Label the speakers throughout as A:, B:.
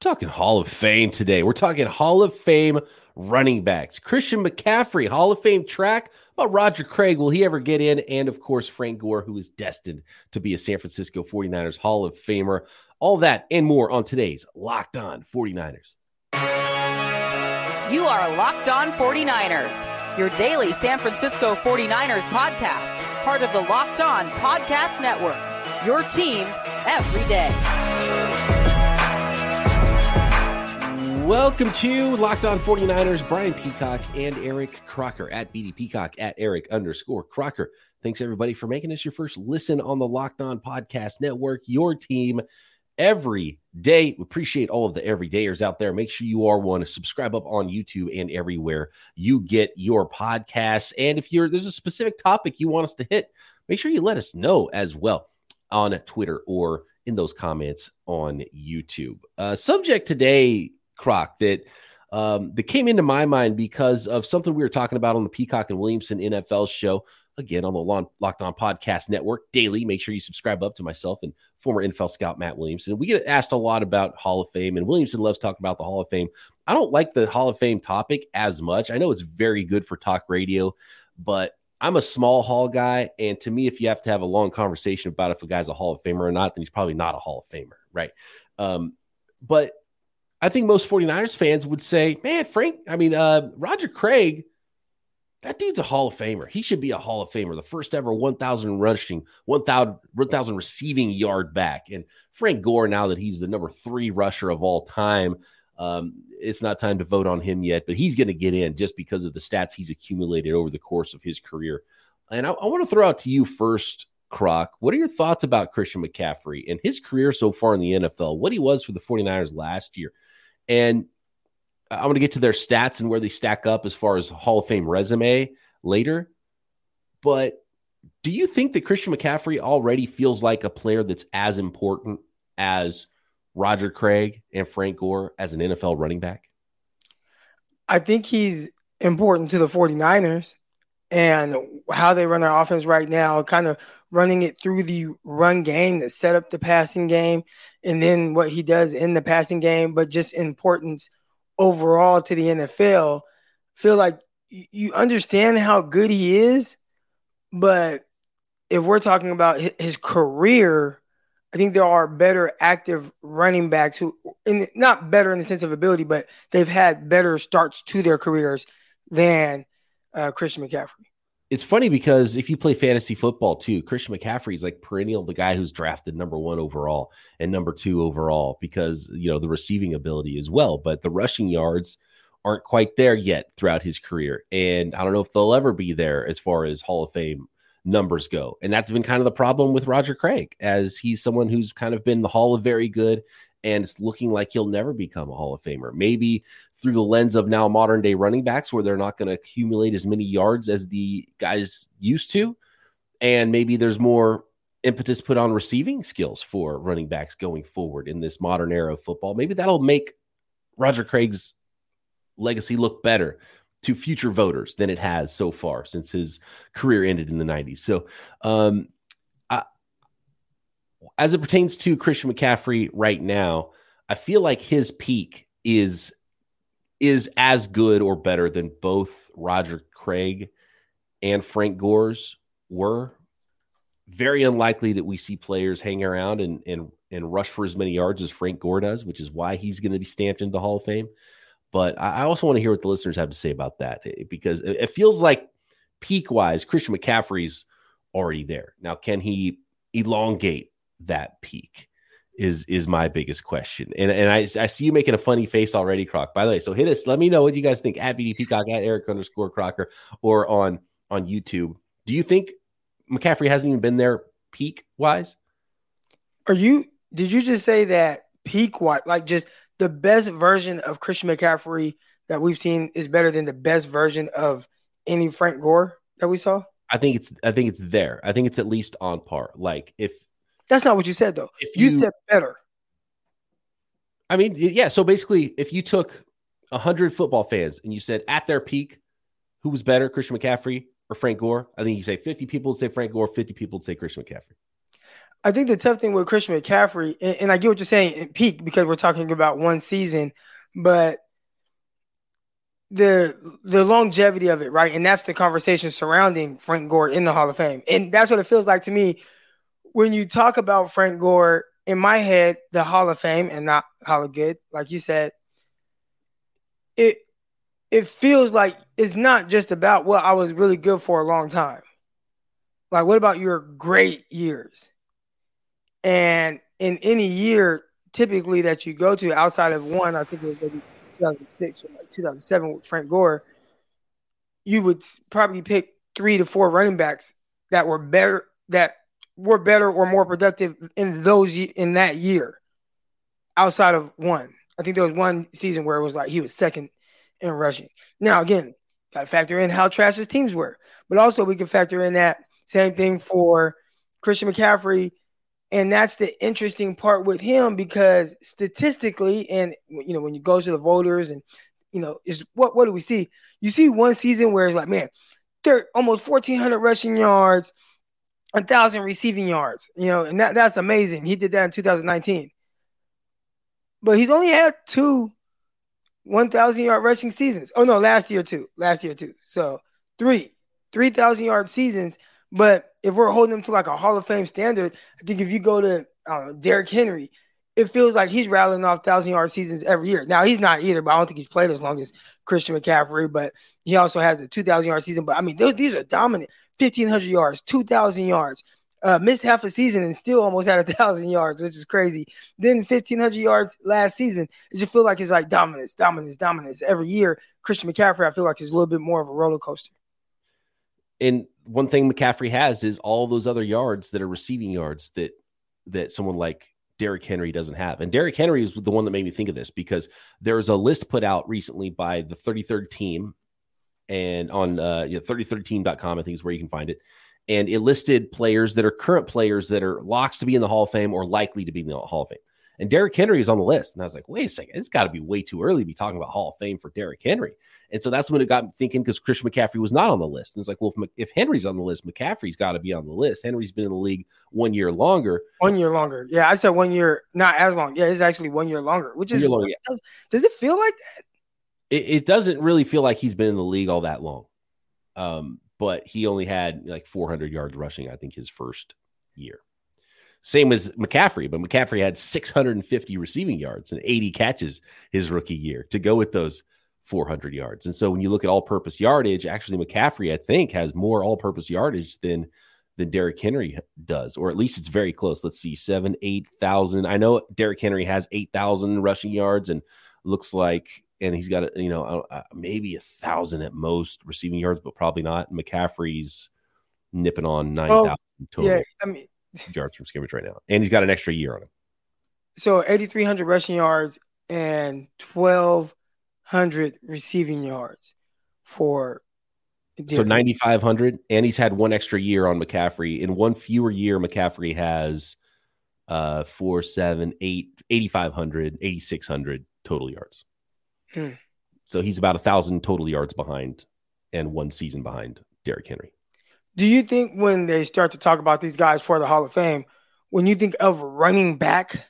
A: talking Hall of Fame today. We're talking Hall of Fame running backs. Christian McCaffrey, Hall of Fame track. About Roger Craig, will he ever get in? And of course, Frank Gore, who is destined to be a San Francisco 49ers Hall of Famer. All that and more on today's Locked On 49ers.
B: You are Locked On 49ers, your daily San Francisco 49ers podcast, part of the Locked On Podcast Network. Your team every day.
A: Welcome to Locked On 49ers. Brian Peacock and Eric Crocker at BD Peacock at Eric underscore Crocker. Thanks everybody for making this your first listen on the Locked On Podcast Network, your team every day. We appreciate all of the everydayers out there. Make sure you are one to subscribe up on YouTube and everywhere you get your podcasts. And if you're there's a specific topic you want us to hit, make sure you let us know as well on Twitter or in those comments on YouTube. Uh, subject today Croc that um, that came into my mind because of something we were talking about on the Peacock and Williamson NFL show. Again, on the Locked On Podcast Network daily. Make sure you subscribe up to myself and former NFL scout Matt Williamson. We get asked a lot about Hall of Fame, and Williamson loves talking about the Hall of Fame. I don't like the Hall of Fame topic as much. I know it's very good for talk radio, but I'm a small Hall guy. And to me, if you have to have a long conversation about if a guy's a Hall of Famer or not, then he's probably not a Hall of Famer, right? Um, but I think most 49ers fans would say, man, Frank, I mean, uh, Roger Craig, that dude's a Hall of Famer. He should be a Hall of Famer, the first ever 1,000 rushing, 1,000 1, receiving yard back. And Frank Gore, now that he's the number three rusher of all time, um, it's not time to vote on him yet, but he's going to get in just because of the stats he's accumulated over the course of his career. And I, I want to throw out to you first, Croc. What are your thoughts about Christian McCaffrey and his career so far in the NFL? What he was for the 49ers last year? And I'm going to get to their stats and where they stack up as far as Hall of Fame resume later. But do you think that Christian McCaffrey already feels like a player that's as important as Roger Craig and Frank Gore as an NFL running back?
C: I think he's important to the 49ers and how they run their offense right now, kind of running it through the run game that set up the passing game, and then what he does in the passing game, but just importance overall to the NFL. Feel like you understand how good he is, but if we're talking about his career, I think there are better active running backs who, in, not better in the sense of ability, but they've had better starts to their careers than uh, Christian McCaffrey
A: it's funny because if you play fantasy football too, Christian McCaffrey is like perennial the guy who's drafted number one overall and number two overall because you know the receiving ability as well, but the rushing yards aren't quite there yet throughout his career, and I don't know if they'll ever be there as far as Hall of Fame numbers go. And that's been kind of the problem with Roger Craig, as he's someone who's kind of been the Hall of Very Good and it's looking like he'll never become a Hall of Famer. Maybe through the lens of now modern day running backs, where they're not going to accumulate as many yards as the guys used to. And maybe there's more impetus put on receiving skills for running backs going forward in this modern era of football. Maybe that'll make Roger Craig's legacy look better to future voters than it has so far since his career ended in the 90s. So, um, as it pertains to Christian McCaffrey right now, I feel like his peak is is as good or better than both Roger Craig and Frank Gore's were. Very unlikely that we see players hang around and and and rush for as many yards as Frank Gore does, which is why he's going to be stamped into the Hall of Fame. But I also want to hear what the listeners have to say about that eh, because it feels like peak wise, Christian McCaffrey's already there. Now, can he elongate that peak? Is is my biggest question, and and I, I see you making a funny face already, Croc. By the way, so hit us. Let me know what you guys think at BD Peacock at Eric underscore Crocker or on on YouTube. Do you think McCaffrey hasn't even been there peak wise?
C: Are you? Did you just say that peak wise, like just the best version of Christian McCaffrey that we've seen is better than the best version of any Frank Gore that we saw?
A: I think it's I think it's there. I think it's at least on par. Like if
C: that's not what you said, though. If you, you said better.
A: I mean, yeah. So basically, if you took 100 football fans and you said at their peak, who was better, Christian McCaffrey or Frank Gore? I think you say 50 people would say Frank Gore, 50 people would say Christian McCaffrey.
C: I think the tough thing with Christian McCaffrey, and, and I get what you're saying in peak because we're talking about one season, but the the longevity of it, right? And that's the conversation surrounding Frank Gore in the Hall of Fame. And that's what it feels like to me when you talk about Frank Gore in my head, the Hall of Fame and not Hall of Good, like you said, it it feels like it's not just about what I was really good for a long time. Like, what about your great years? And in any year, typically that you go to outside of one, I think it was maybe 2006 or like 2007 with Frank Gore, you would probably pick three to four running backs that were better that were better or more productive in those in that year outside of one. I think there was one season where it was like he was second in rushing. Now again, got to factor in how trash his teams were, but also we can factor in that same thing for Christian McCaffrey. And that's the interesting part with him because statistically, and you know, when you go to the voters and you know, is what what do we see? You see one season where it's like, man, they're almost 1,400 rushing yards, a thousand receiving yards, you know, and that, that's amazing. He did that in 2019. But he's only had two 1,000 yard rushing seasons. Oh, no, last year, too. Last year, too. So three, 3,000 yard seasons. But if we're holding him to like a Hall of Fame standard, I think if you go to know, Derrick Henry, it feels like he's rattling off thousand yard seasons every year. Now he's not either, but I don't think he's played as long as Christian McCaffrey. But he also has a two thousand yard season. But I mean, those, these are dominant. 1,500 yards, 2,000 yards. Uh, missed half a season and still almost had a thousand yards, which is crazy. Then 1,500 yards last season. It just feel like it's like dominance, dominance, dominance. Every year, Christian McCaffrey, I feel like is a little bit more of a roller coaster.
A: And one thing McCaffrey has is all those other yards that are receiving yards that that someone like Derrick Henry doesn't have. And Derrick Henry is the one that made me think of this because there's a list put out recently by the 33rd team and on uh, you know, 33team.com, I think is where you can find it. And it listed players that are current players that are locks to be in the Hall of Fame or likely to be in the Hall of Fame. And Derrick Henry is on the list. And I was like, wait a second, it's got to be way too early to be talking about Hall of Fame for Derrick Henry. And so that's when it got me thinking because Christian McCaffrey was not on the list. And it's like, well, if, if Henry's on the list, McCaffrey's got to be on the list. Henry's been in the league one year longer.
C: One year longer. Yeah, I said one year, not as long. Yeah, it's actually one year longer, which is, longer, yeah. does, does it feel like that?
A: It, it, doesn't really feel like he's been in the league all that long. Um, but he only had like 400 yards rushing, I think, his first year. Same as McCaffrey, but McCaffrey had 650 receiving yards and 80 catches his rookie year to go with those 400 yards. And so when you look at all purpose yardage, actually, McCaffrey, I think, has more all purpose yardage than than Derrick Henry does, or at least it's very close. Let's see, seven, 8,000. I know Derrick Henry has 8,000 rushing yards and looks like and he's got you know uh, maybe a thousand at most receiving yards, but probably not. McCaffrey's nipping on nine thousand oh, total. Yeah, I mean yards from scrimmage right now, and he's got an extra year on him.
C: So eighty three hundred rushing yards and twelve hundred receiving yards for.
A: So ninety five hundred, and he's had one extra year on McCaffrey. In one fewer year, McCaffrey has uh four, seven, eight, 8,500, 8,600 total yards. Hmm. So he's about a thousand total yards behind and one season behind Derrick Henry.
C: Do you think when they start to talk about these guys for the Hall of Fame, when you think of running back,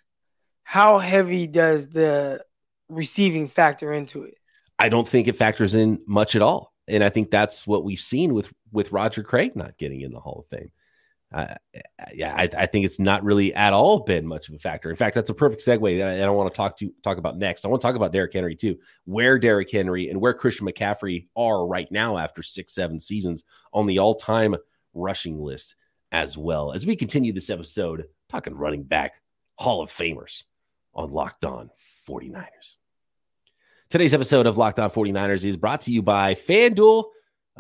C: how heavy does the receiving factor into it?
A: I don't think it factors in much at all. And I think that's what we've seen with with Roger Craig not getting in the Hall of Fame. Uh, yeah, I, I, think it's not really at all been much of a factor. In fact, that's a perfect segue that I, I want to talk to talk about next. I want to talk about Derrick Henry too, where Derrick Henry and where Christian McCaffrey are right now after six, seven seasons on the all-time rushing list as well. As we continue this episode, talking running back Hall of Famers on Locked On 49ers. Today's episode of Locked On 49ers is brought to you by FanDuel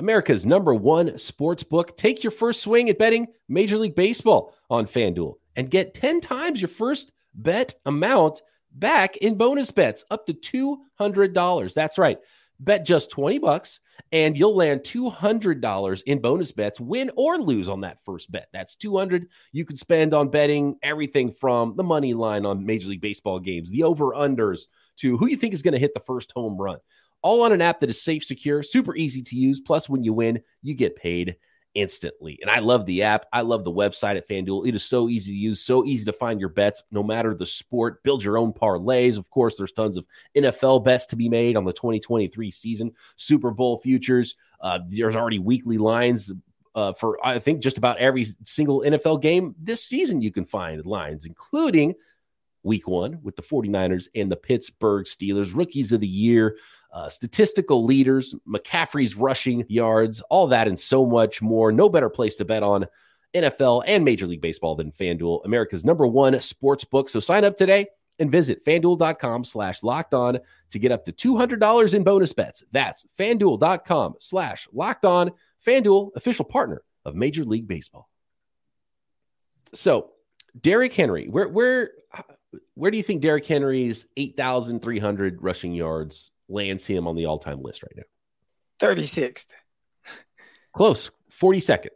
A: America's number one sports book. Take your first swing at betting Major League Baseball on FanDuel and get 10 times your first bet amount back in bonus bets up to $200. That's right. Bet just 20 bucks and you'll land $200 in bonus bets, win or lose on that first bet. That's 200 you can spend on betting everything from the money line on Major League Baseball games, the over unders to who you think is going to hit the first home run all on an app that is safe, secure, super easy to use. Plus, when you win, you get paid instantly. And I love the app. I love the website at FanDuel. It is so easy to use, so easy to find your bets, no matter the sport. Build your own parlays. Of course, there's tons of NFL bets to be made on the 2023 season, Super Bowl futures. Uh, there's already weekly lines. Uh, for I think just about every single NFL game this season, you can find lines, including week one with the 49ers and the Pittsburgh Steelers, rookies of the year uh, statistical leaders, McCaffrey's rushing yards, all that and so much more. No better place to bet on NFL and Major League Baseball than FanDuel, America's number one sports book. So sign up today and visit fanduel.com slash locked on to get up to $200 in bonus bets. That's fanduel.com slash locked on. FanDuel, official partner of Major League Baseball. So, Derrick Henry, where where where do you think Derrick Henry's 8,300 rushing yards lands him on the all time list right now?
C: 36th.
A: Close. 42nd.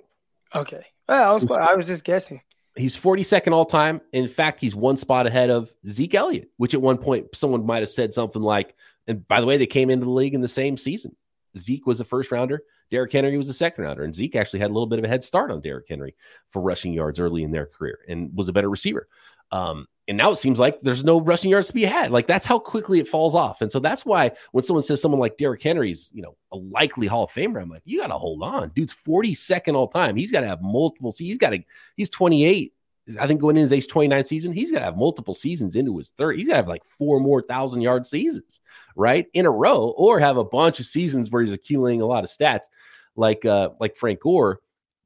C: Okay. Well, I was, I was just guessing.
A: He's 42nd all time. In fact, he's one spot ahead of Zeke Elliott, which at one point someone might have said something like, and by the way, they came into the league in the same season. Zeke was a first rounder. Derrick Henry was a second rounder, and Zeke actually had a little bit of a head start on Derrick Henry for rushing yards early in their career and was a better receiver. Um, and now it seems like there's no rushing yards to be had. Like that's how quickly it falls off. And so that's why when someone says someone like Derrick Henry's, you know, a likely Hall of Famer, I'm like, you got to hold on. Dude's 42nd all time. He's got to have multiple. See, he's got to, he's 28. I think going in his age 29 season, he's got to have multiple seasons into his third. He's got to have like four more thousand yard seasons, right? In a row, or have a bunch of seasons where he's accumulating a lot of stats like, uh, like Frank Gore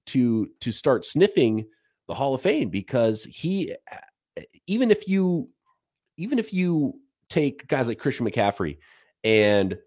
A: to, to start sniffing the Hall of Fame because he even if you even if you take guys like Christian McCaffrey and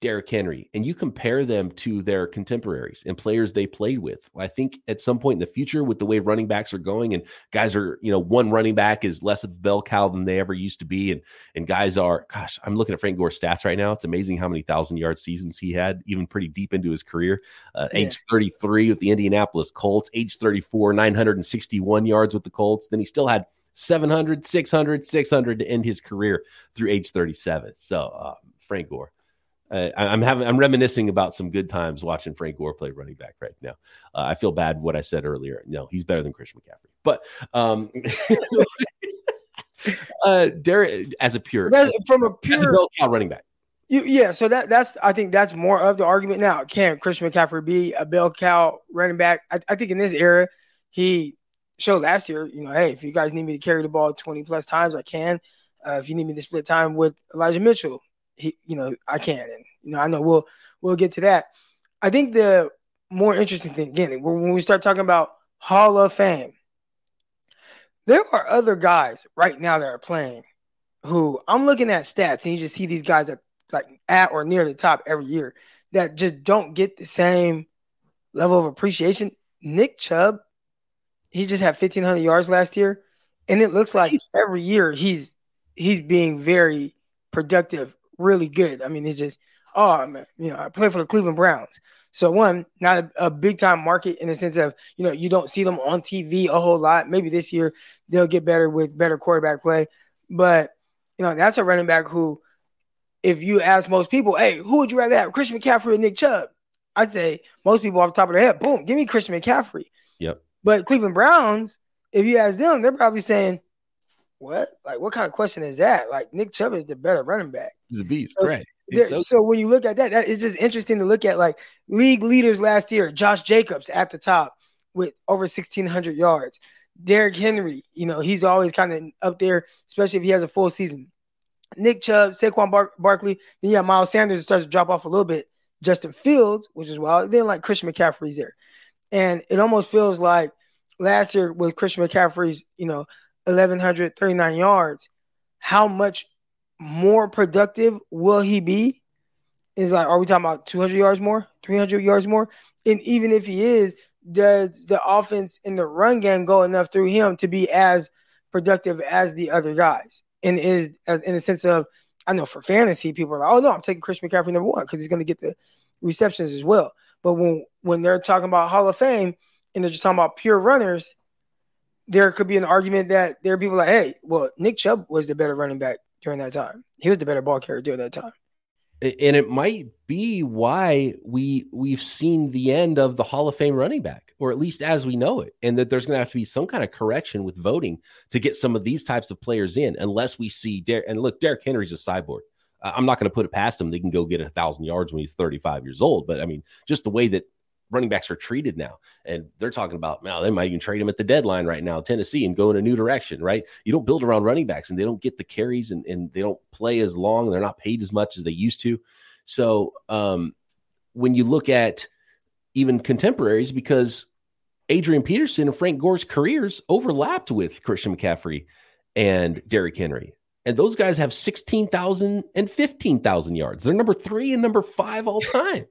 A: Derrick Henry and you compare them to their contemporaries and players they played with, I think at some point in the future, with the way running backs are going and guys are, you know, one running back is less of a bell cow than they ever used to be. And and guys are, gosh, I'm looking at Frank Gore's stats right now. It's amazing how many thousand yard seasons he had, even pretty deep into his career. Uh, yeah. Age 33 with the Indianapolis Colts, age 34, 961 yards with the Colts. Then he still had 700, 600, 600 to end his career through age 37. So, uh, Frank Gore. Uh, I'm having I'm reminiscing about some good times watching Frank Gore play running back right now. Uh, I feel bad what I said earlier. No, he's better than Christian McCaffrey. But um, uh, Derrick as a pure
C: that's, from a pure
A: bell cow running back.
C: You, yeah, so that that's I think that's more of the argument now. Can Christian McCaffrey be a bell cow running back? I, I think in this era, he showed last year, you know, hey, if you guys need me to carry the ball 20 plus times, I can. Uh, if you need me to split time with Elijah Mitchell, he, you know, I can. And, you know, I know we'll, we'll get to that. I think the more interesting thing, again, when we start talking about Hall of Fame, there are other guys right now that are playing who I'm looking at stats and you just see these guys that like at or near the top every year that just don't get the same level of appreciation. Nick Chubb he just had 1500 yards last year and it looks like every year he's he's being very productive really good. I mean it's just oh man you know i play for the cleveland browns. So one not a, a, big time market in the sense of you know you don't see them on tv a whole lot. Maybe this year they'll get better with better quarterback play. But you know that's a running back who if you ask most people hey who would you rather have christian mccaffrey or nick chubb? I'd say most people off the top of their head boom give me christian mccaffrey.
A: Yep
C: but Cleveland Browns, if you ask them, they're probably saying, "What? Like, what kind of question is that? Like, Nick Chubb is the better running back.
A: He's a beast,
C: so,
A: right?
C: So, so, when you look at that, that it's just interesting to look at. Like league leaders last year, Josh Jacobs at the top with over 1,600 yards. Derrick Henry, you know, he's always kind of up there, especially if he has a full season. Nick Chubb, Saquon Bar- Barkley, then yeah, Miles Sanders starts to drop off a little bit. Justin Fields, which is wild. Then like Christian McCaffrey's there. And it almost feels like last year with Christian McCaffrey's, you know, 1,139 yards, how much more productive will he be? Is like, are we talking about 200 yards more, 300 yards more? And even if he is, does the offense in the run game go enough through him to be as productive as the other guys? And is in the sense of, I know for fantasy, people are like, oh no, I'm taking Christian McCaffrey number one because he's going to get the receptions as well. But when when they're talking about Hall of Fame and they're just talking about pure runners, there could be an argument that there are people like, hey, well, Nick Chubb was the better running back during that time. He was the better ball carrier during that time.
A: And it might be why we we've seen the end of the Hall of Fame running back or at least as we know it, and that there's going to have to be some kind of correction with voting to get some of these types of players in, unless we see Der- and look, Derrick Henry's a cyborg. I'm not going to put it past him. They can go get a thousand yards when he's 35 years old, but I mean, just the way that running backs are treated now. And they're talking about now they might even trade him at the deadline right now, Tennessee, and go in a new direction, right? You don't build around running backs and they don't get the carries and, and they don't play as long. And they're not paid as much as they used to. So um, when you look at even contemporaries, because Adrian Peterson and Frank Gore's careers overlapped with Christian McCaffrey and Derrick Henry. And those guys have 16,000 and 15,000 yards. They're number three and number five all time.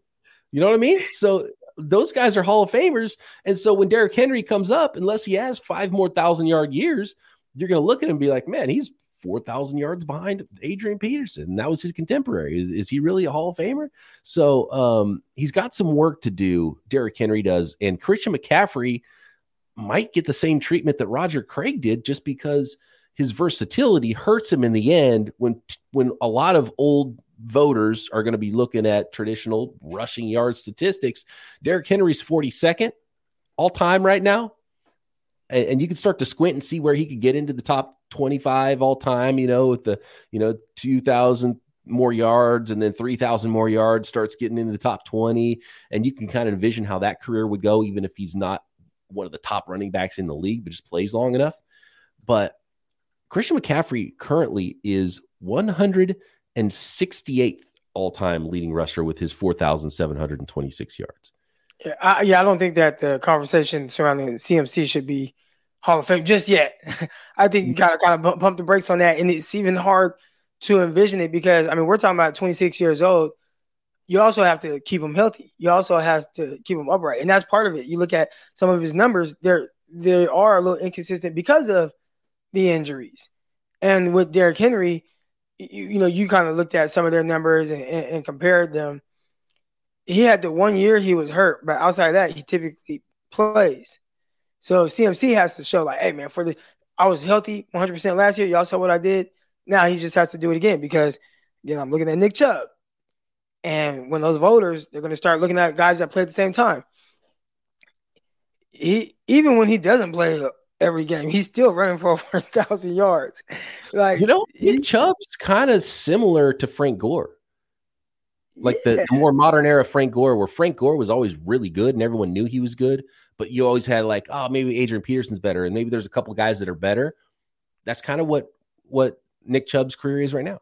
A: You know what I mean? So those guys are Hall of Famers. And so when Derrick Henry comes up, unless he has five more thousand yard years, you're going to look at him and be like, man, he's 4,000 yards behind Adrian Peterson. And that was his contemporary. Is, is he really a Hall of Famer? So um, he's got some work to do, Derrick Henry does. And Christian McCaffrey might get the same treatment that Roger Craig did just because his versatility hurts him in the end when when a lot of old voters are going to be looking at traditional rushing yard statistics. Derrick Henry's 42nd all time right now. And, and, you can start to squint and see where he could get into the top 25 all time, you know, with the, you know, 2000 more yards and then 3000 more yards starts getting into the top 20 and you can kind of envision how that career would go even if he's not one of the top running backs in the league but just plays long enough but Christian McCaffrey currently is 100 and 68th all time leading rusher with his 4,726 yards.
C: Yeah I, yeah, I don't think that the conversation surrounding CMC should be Hall of Fame just yet. I think you got to kind of pump the brakes on that. And it's even hard to envision it because, I mean, we're talking about 26 years old. You also have to keep him healthy. You also have to keep him upright. And that's part of it. You look at some of his numbers, they're, they are a little inconsistent because of the injuries. And with Derrick Henry, you, you know, you kind of looked at some of their numbers and, and, and, compared them. He had the one year he was hurt, but outside that, he typically plays. So CMC has to show like, hey man, for the I was healthy 100% last year. Y'all saw what I did. Now he just has to do it again because again, I'm looking at Nick Chubb. And when those voters, they're going to start looking at guys that play at the same time. He even when he doesn't play every game. He's still running for over a thousand yards. Like
A: you know, he, Chubb's kind of similar to Frank Gore. Like yeah. the more modern era Frank Gore, where Frank Gore was always really good and everyone knew he was good, but you always had like, oh, maybe Adrian Peterson's better, and maybe there's a couple guys that are better. That's kind of what what Nick Chubb's career is right now.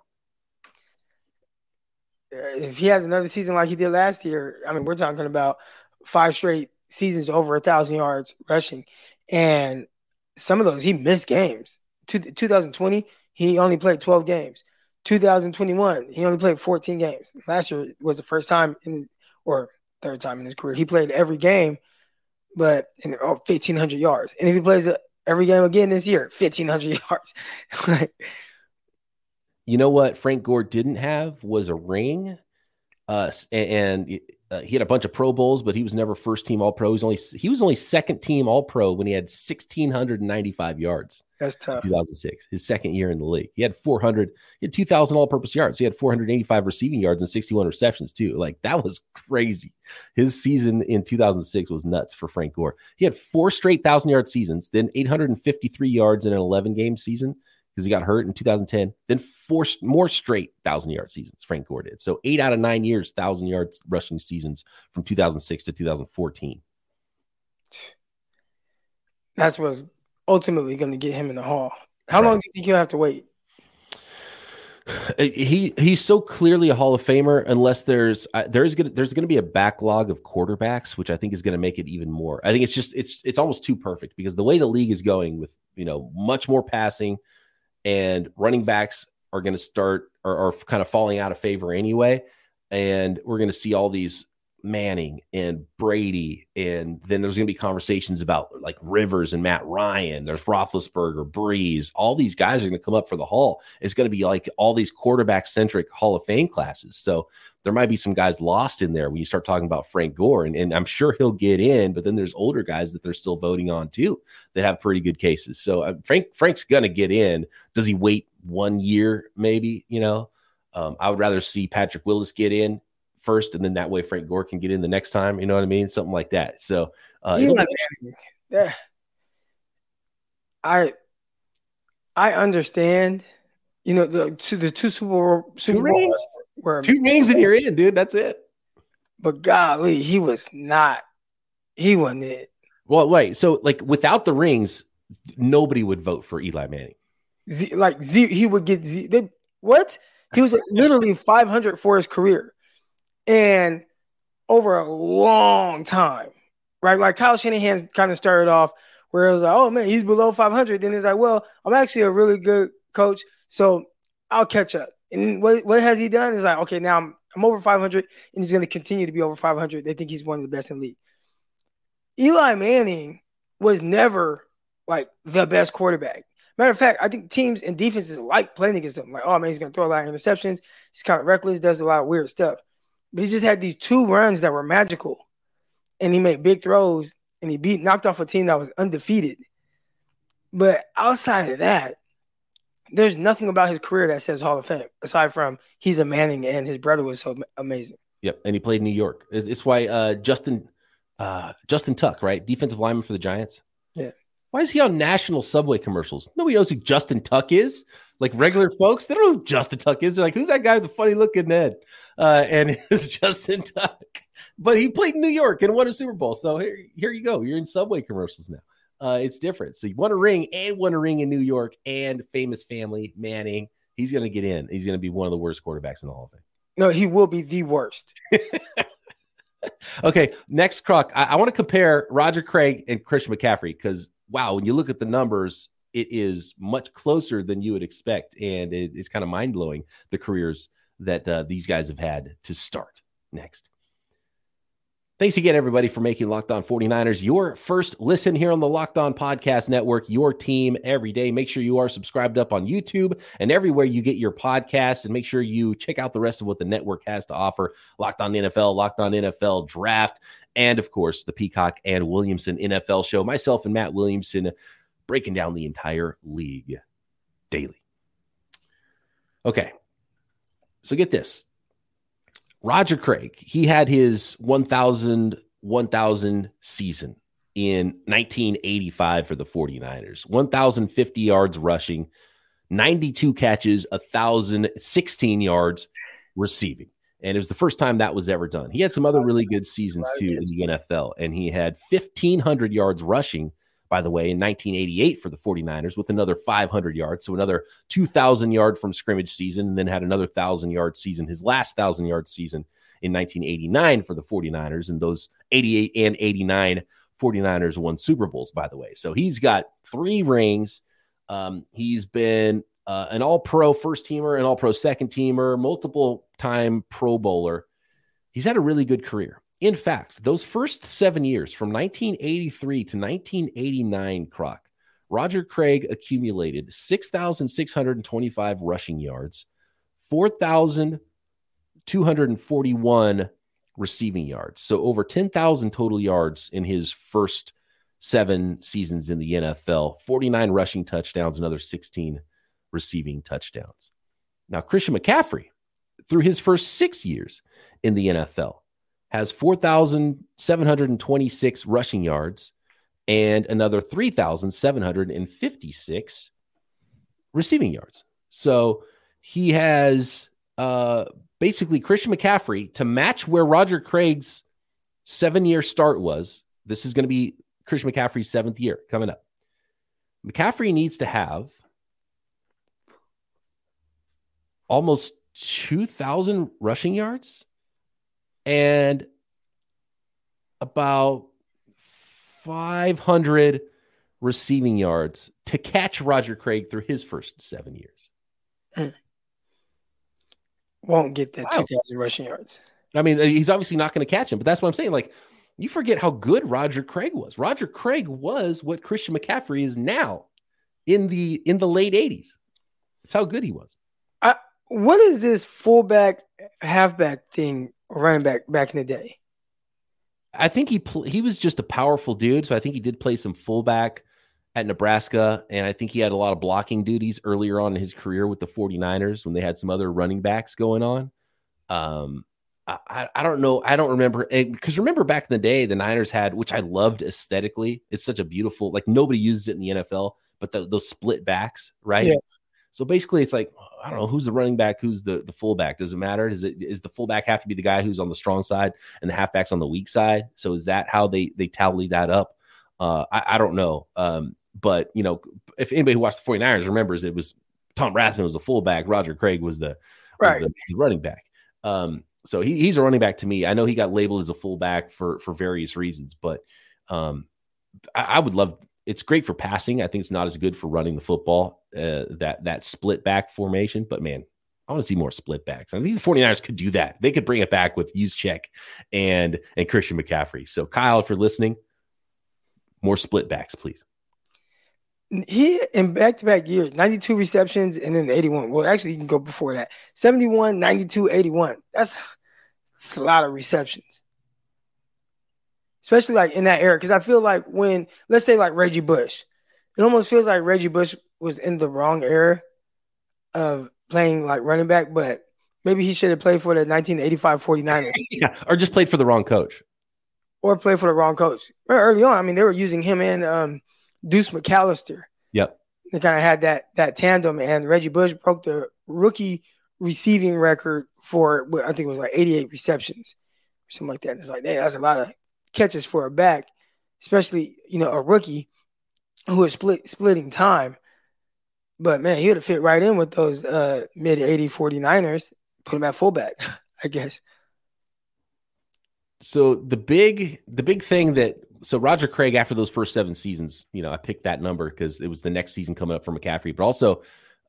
C: Uh, if he has another season like he did last year, I mean, we're talking about five straight seasons over a thousand yards rushing, and some of those he missed games. Two, 2020, he only played 12 games. 2021, he only played 14 games. Last year was the first time in or third time in his career he played every game, but in oh, 1500 yards. And if he plays every game again this year, 1500 yards.
A: you know what Frank Gore didn't have was a ring. Uh, and uh, he had a bunch of Pro Bowls, but he was never first team All Pro. He was only he was only second team All Pro when he had sixteen hundred and ninety five yards.
C: That's tough.
A: Two thousand six, his second year in the league. He had four hundred. He had two thousand All Purpose yards. He had four hundred eighty five receiving yards and sixty one receptions too. Like that was crazy. His season in two thousand six was nuts for Frank Gore. He had four straight thousand yard seasons, then eight hundred and fifty three yards in an eleven game season because he got hurt in 2010. Then four more straight thousand yard seasons. Frank Gore did. So eight out of nine years, thousand yards rushing seasons from 2006 to 2014.
C: That's what's ultimately going to get him in the hall. How right. long do you think he'll have to wait?
A: He he's so clearly a Hall of Famer unless there's uh, there's gonna there's gonna be a backlog of quarterbacks, which I think is gonna make it even more. I think it's just it's it's almost too perfect because the way the league is going with you know much more passing, and running backs are going to start are, are kind of falling out of favor anyway. And we're going to see all these Manning and Brady, and then there's going to be conversations about like Rivers and Matt Ryan. There's Roethlisberger, Brees. All these guys are going to come up for the Hall. It's going to be like all these quarterback centric Hall of Fame classes. So there might be some guys lost in there when you start talking about Frank Gore, and, and I'm sure he'll get in. But then there's older guys that they're still voting on too that have pretty good cases. So uh, Frank Frank's gonna get in. Does he wait one year? Maybe you know. Um, I would rather see Patrick Willis get in first, and then that way Frank Gore can get in the next time. You know what I mean? Something like that. So uh,
C: Eli Manning, yeah. I I understand. You know the to the two Super Super
A: Two rings?
C: Bowls were
A: two rings and you're in, dude. That's it.
C: but golly, he was not. He wasn't it.
A: Well, wait. So, like, without the rings, nobody would vote for Eli Manning.
C: Z, like Z, he would get Z. They, what? He was literally 500 for his career, and over a long time, right? Like Kyle Shanahan kind of started off where it was like, oh man, he's below 500. Then it's like, well, I'm actually a really good coach, so I'll catch up. And what what has he done? Is like, okay, now I'm I'm over 500, and he's going to continue to be over 500. They think he's one of the best in the league. Eli Manning was never like the best quarterback. Matter of fact, I think teams and defenses like playing against him. Like, oh man, he's gonna throw a lot of interceptions. He's kind of reckless, does a lot of weird stuff. But he just had these two runs that were magical, and he made big throws, and he beat knocked off a team that was undefeated. But outside of that, there's nothing about his career that says Hall of Fame aside from he's a Manning and his brother was so amazing.
A: Yep, and he played in New York. It's, it's why uh, Justin uh, Justin Tuck, right, defensive lineman for the Giants.
C: Yeah.
A: Why is he on national subway commercials? Nobody knows who Justin Tuck is. Like regular folks, they don't know who Justin Tuck is. They're like, who's that guy with the funny looking head? Uh, and it's Justin Tuck. But he played in New York and won a Super Bowl. So here, here you go. You're in subway commercials now. Uh, it's different. So you won a ring and won a ring in New York and famous family Manning. He's going to get in. He's going to be one of the worst quarterbacks in the Hall of Fame.
C: No, he will be the worst.
A: Okay, next croc. I, I want to compare Roger Craig and Christian McCaffrey because wow, when you look at the numbers, it is much closer than you would expect, and it, it's kind of mind blowing the careers that uh, these guys have had to start. Next. Thanks again, everybody, for making Locked On 49ers your first listen here on the Locked On Podcast Network, your team every day. Make sure you are subscribed up on YouTube and everywhere you get your podcasts, and make sure you check out the rest of what the network has to offer Locked On NFL, Locked On NFL Draft, and of course, the Peacock and Williamson NFL show. Myself and Matt Williamson breaking down the entire league daily. Okay. So get this. Roger Craig, he had his 1000 1000 season in 1985 for the 49ers. 1050 yards rushing, 92 catches, 1016 yards receiving. And it was the first time that was ever done. He had some other really good seasons too in the NFL, and he had 1,500 yards rushing, by the way, in 1988 for the 49ers with another 500 yards. So another 2,000 yard from scrimmage season, and then had another 1,000 yard season, his last 1,000 yard season in 1989 for the 49ers. And those 88 and 89 49ers won Super Bowls, by the way. So he's got three rings. Um, he's been uh, an all pro first teamer, an all pro second teamer, multiple time Pro Bowler. He's had a really good career. In fact, those first seven years from 1983 to 1989, Croc, Roger Craig accumulated 6,625 rushing yards, 4,241 receiving yards. So over 10,000 total yards in his first seven seasons in the NFL, 49 rushing touchdowns, another 16 receiving touchdowns. Now, Christian McCaffrey, through his first six years in the NFL, has 4,726 rushing yards and another 3,756 receiving yards. So he has uh, basically Christian McCaffrey to match where Roger Craig's seven year start was. This is going to be Christian McCaffrey's seventh year coming up. McCaffrey needs to have almost 2,000 rushing yards and about 500 receiving yards to catch Roger Craig through his first seven years. Hmm.
C: Won't get that
A: Wow.
C: 2,000 rushing yards.
A: I mean, uh, he's obviously not going to catch him, but that's what I'm saying. Like, you forget how good Roger Craig was. Roger Craig was what Christian McCaffrey is now in the in the late 80s. That's how good he was.
C: What is this fullback, halfback thing, running back back in the day?
A: I think he pl- he was just a powerful dude. So I think he did play some fullback at Nebraska. And I think he had a lot of blocking duties earlier on in his career with the 49ers when they had some other running backs going on. Um, I, I don't know. I don't remember because remember back in the day, the Niners had, which I loved aesthetically. It's such a beautiful, like nobody uses it in the NFL, but the, those split backs, right? Yeah. So basically, it's like I don't know who's the running back, who's the the fullback. Does it matter? Does it is the fullback have to be the guy who's on the strong side and the halfbacks on the weak side? So is that how they they tally that up? Uh, I, I don't know. Um, but you know, if anybody who watched the 49ers remembers, it was Tom Rathman was the fullback, Roger Craig was the,
C: right.
A: Was the running back. Um, so he, he's a running back to me. I know he got labeled as a fullback for for various reasons, but um, I, I, would love. It's great for passing. I think it's not as good for running the football. Uh, that that split back formation, but man, I want to see more split backs. I think the 49ers could do that. They could bring it back with Juszczyk and and Christian McCaffrey. So Kyle, if you're listening, more split backs, please.
C: He in back to back years, 92 receptions and then 81. Well, actually, you can go before that 71, 92, 81. That's, that's a lot of receptions, especially like in that era. Because I feel like when, let's say, like Reggie Bush, it almost feels like Reggie Bush was in the wrong era of playing like running back, but maybe he should have played for the 1985 49ers.
A: yeah, or just played for the wrong coach.
C: Or played for the wrong coach. Early on, I mean, they were using him and um, Deuce McAllister.
A: Yep.
C: They kind of had that that tandem, and Reggie Bush broke the rookie receiving record for I think it was like 88 receptions or something like that. It's like, hey, that's a lot of catches for a back, especially you know a rookie who is split splitting time. But man, he would have fit right in with those uh, mid 80 49ers, put him at fullback, I guess.
A: So the big the big thing that so Roger Craig after those first seven seasons, you know, I picked that number because it was the next season coming up for McCaffrey, but also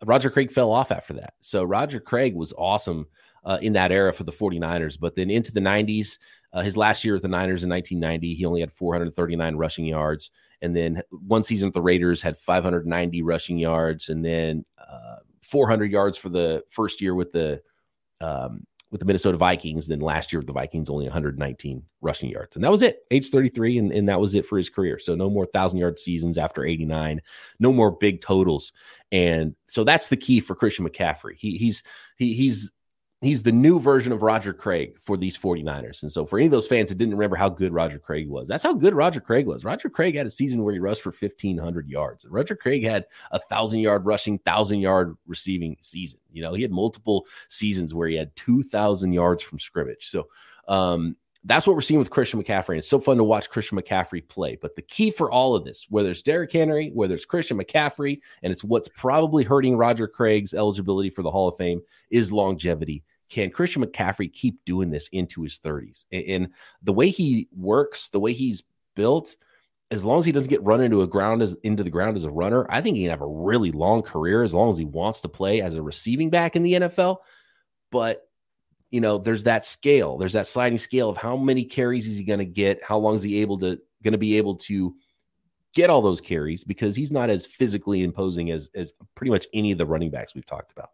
A: Roger Craig fell off after that. So Roger Craig was awesome uh, in that era for the 49ers, but then into the 90s, uh, his last year with the Niners in 1990, he only had 439 rushing yards. And then one season with the Raiders had 590 rushing yards, and then uh, 400 yards for the first year with the um, with the Minnesota Vikings. Then last year with the Vikings, only 119 rushing yards. And that was it, age 33. And, and that was it for his career. So no more 1,000 yard seasons after 89, no more big totals. And so that's the key for Christian McCaffrey. He, he's he, he's he's the new version of Roger Craig for these 49ers. And so for any of those fans that didn't remember how good Roger Craig was, that's how good Roger Craig was. Roger Craig had a season where he rushed for 1500 yards. Roger Craig had a 1000 yard rushing, 1000 yard receiving season. You know, he had multiple seasons where he had 2000 yards from scrimmage. So um that's what we're seeing with Christian McCaffrey. And it's so fun to watch Christian McCaffrey play. But the key for all of this, whether it's Derrick Henry, whether it's Christian McCaffrey, and it's what's probably hurting Roger Craig's eligibility for the Hall of Fame, is longevity. Can Christian McCaffrey keep doing this into his 30s? And, the way he works, the way he's built, as long as he doesn't get run into a ground as into the ground as a runner, I think he can have a really long career as long as he wants to play as a receiving back in the NFL. But you know, there's that scale. There's that sliding scale of how many carries is he going to get? How long is he able to going to be able to get all those carries? Because he's not as physically imposing as as pretty much any of the running backs we've talked about.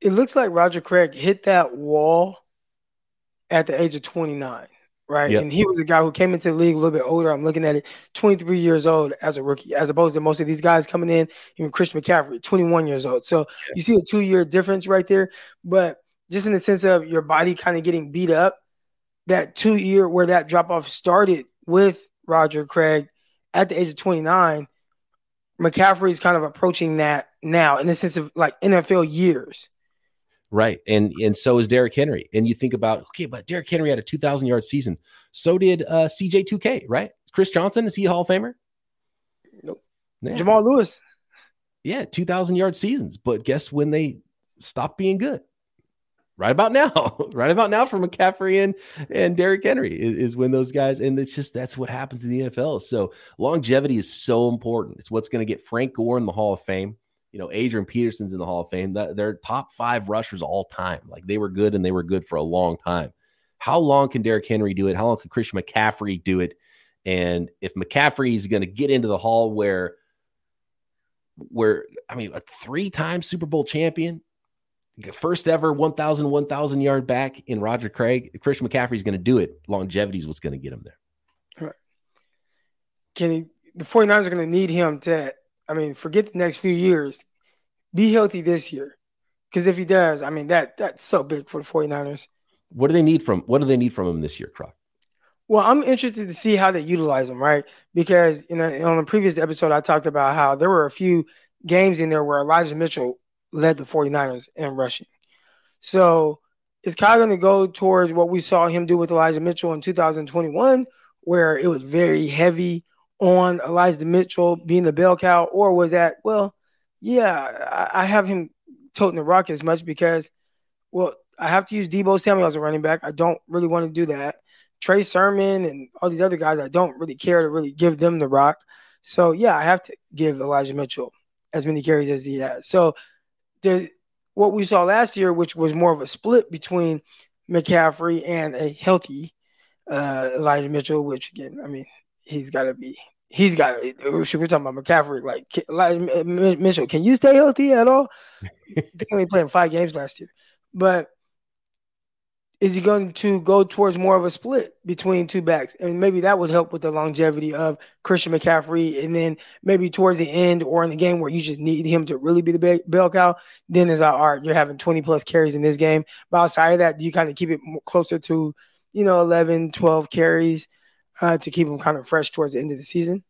C: It looks like Roger Craig hit that wall at the age of 29, right? Yep. And he was a guy who came into the league a little bit older. I'm looking at it, 23 years old as a rookie, as opposed to most of these guys coming in, even Christian McCaffrey, 21 years old. So you see a two year difference right there. But just in the sense of your body kind of getting beat up. That two year where that drop off started with Roger Craig at the age of 29, McCaffrey is kind of approaching that now in the sense of like NFL years.
A: Right. And and so is Derrick Henry. And you think about, okay, but Derrick Henry had a 2,000 yard season. So did uh, CJ2K, right? Chris Johnson, is he a Hall of Famer?
C: Nope. Yeah. Jamal Lewis.
A: Yeah, 2,000 yard seasons. But guess when they stopped being good? Right about now, right about now for McCaffrey and and Derrick Henry is, is, when those guys and it's just that's what happens in the NFL. So longevity is so important. It's what's going to get Frank Gore in the Hall of Fame. You know, Adrian Peterson's in the Hall of Fame. They're top five rushers all time. Like they were good and they were good for a long time. How long can Derrick Henry do it? How long can Christian McCaffrey do it? And if McCaffrey is going to get into the Hall where where I mean a three-time Super Bowl champion, first ever 1,000, 1,000 yard back in Roger Craig. Christian McCaffrey's going to do it. Longevity is what's going to get him there.
C: All right. Can he, the 49ers are going to need him to, I mean, forget the next few years. Be healthy this year. Because if he does, I mean, that that's so big for the 49ers.
A: What do they need from what do they need from him this year, Croc?
C: Well, I'm interested to see how they utilize him, right? Because you know, on the previous episode, I talked about how there were a few games in there where Elijah Mitchell led the 49ers in rushing. So is Kyle going to go towards what we saw him do with Elijah Mitchell in 2021, where it was very heavy on Elijah Mitchell being the bell cow, or was that, well, yeah, I, I have him toting the rock as much because, well, I have to use Deebo Samuel as a running back. I don't really want to do that. Trey Sermon and all these other guys, I don't really care to really give them the rock. So yeah, I have to give Elijah Mitchell as many carries as he has. So the what we saw last year, which was more of a split between McCaffrey and a healthy uh, Elijah Mitchell, which again, I mean, he's got to be, he's got to. Should we talking about McCaffrey? Like Elijah Mitchell, can you stay healthy at all? they only played five games last year, but is he going to go towards more of a split between two backs? And maybe that would help with the longevity of Christian McCaffrey. And then maybe towards the end or in the game where you just need him to really be the bell cow, then it's like, all right, you're having 20 plus carries in this game. But outside of that, do you kind of keep it closer to, you know, 11, 12 carries uh, to keep him kind of fresh towards the end of the season?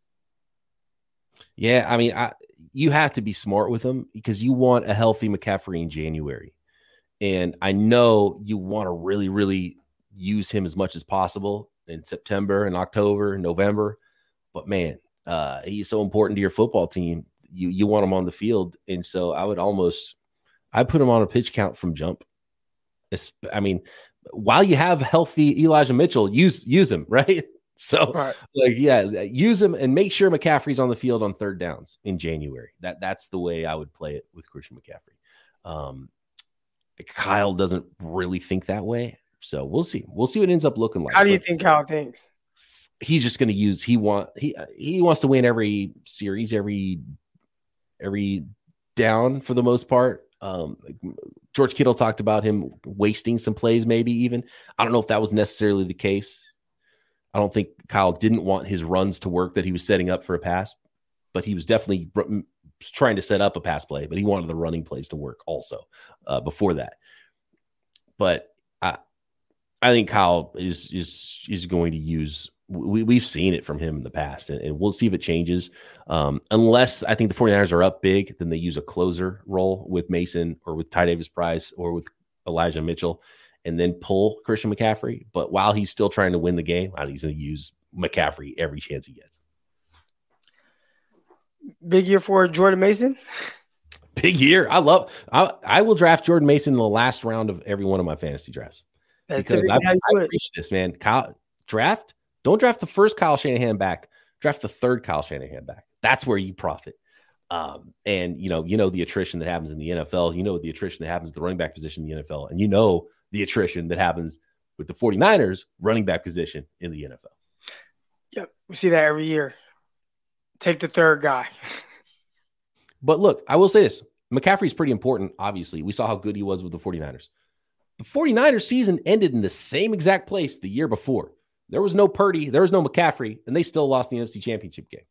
A: Yeah. I mean, I, you have to be smart with him because you want a healthy McCaffrey in January. And I know you want to really, really use him as much as possible in September and October and November. But man, uh, he's so important to your football team. You you want him on the field, and so I would almost I put him on a pitch count from jump. It's, I mean, while you have healthy Elijah Mitchell, use use him right. So right. like yeah, use him and make sure McCaffrey's on the field on third downs in January. That that's the way I would play it with Christian McCaffrey. Um, Kyle doesn't really think that way. So we'll see. We'll see what ends up looking like.
C: How do you but think Kyle thinks?
A: He's just going to use. He want he he wants to win every series, every every down for the most part. Um, George Kittle talked about him wasting some plays, maybe even. I don't know if that was necessarily the case. I don't think Kyle didn't want his runs to work that he was setting up for a pass, but he was definitely trying to set up a pass play, but he wanted the running plays to work also uh, before that. But I, I think Kyle is is is going to use. We, we've seen it from him in the past, and, and we'll see if it changes. Um, unless I think the 49ers are up big, then they use a closer role with Mason or with Ty Davis Price or with Elijah Mitchell, and then pull Christian McCaffrey. But while he's still trying to win the game, he's going to use McCaffrey every chance he gets.
C: Big year for Jordan Mason.
A: Big year. I love. I, I will draft Jordan Mason in the last round of every one of my fantasy drafts. That's because I, I preach this, man. Kyle, draft. Don't draft the first Kyle Shanahan back. Draft the third Kyle Shanahan back. That's where you profit. Um, and you know, you know the attrition that happens in the NFL. You know the attrition that happens at the running back position in the NFL, and you know the attrition that happens with the 49ers running back position in the NFL.
C: Yep, we see that every year. Take the third guy.
A: but look, I will say this McCaffrey's pretty important, obviously. We saw how good he was with the 49ers. The 49ers season ended in the same exact place the year before. There was no Purdy, there was no McCaffrey, and they still lost the NFC Championship game.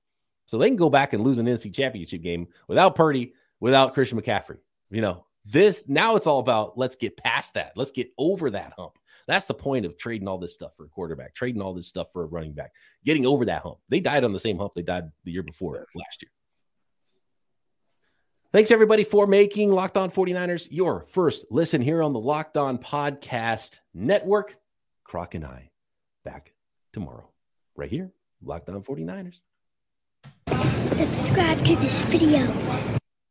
A: So they can go back and lose an NFC Championship game without Purdy, without Christian McCaffrey. You know, this now it's all about let's get past that. Let's get over that hump. That's the point of trading all this stuff for a quarterback, trading all this stuff for a running back, getting over that hump. They died on the same hump they died the year before last year. Thanks everybody for making Locked On 49ers your first listen here on the Locked On Podcast Network. Croc and I back tomorrow, right here, Locked On 49ers.
D: Subscribe to this video.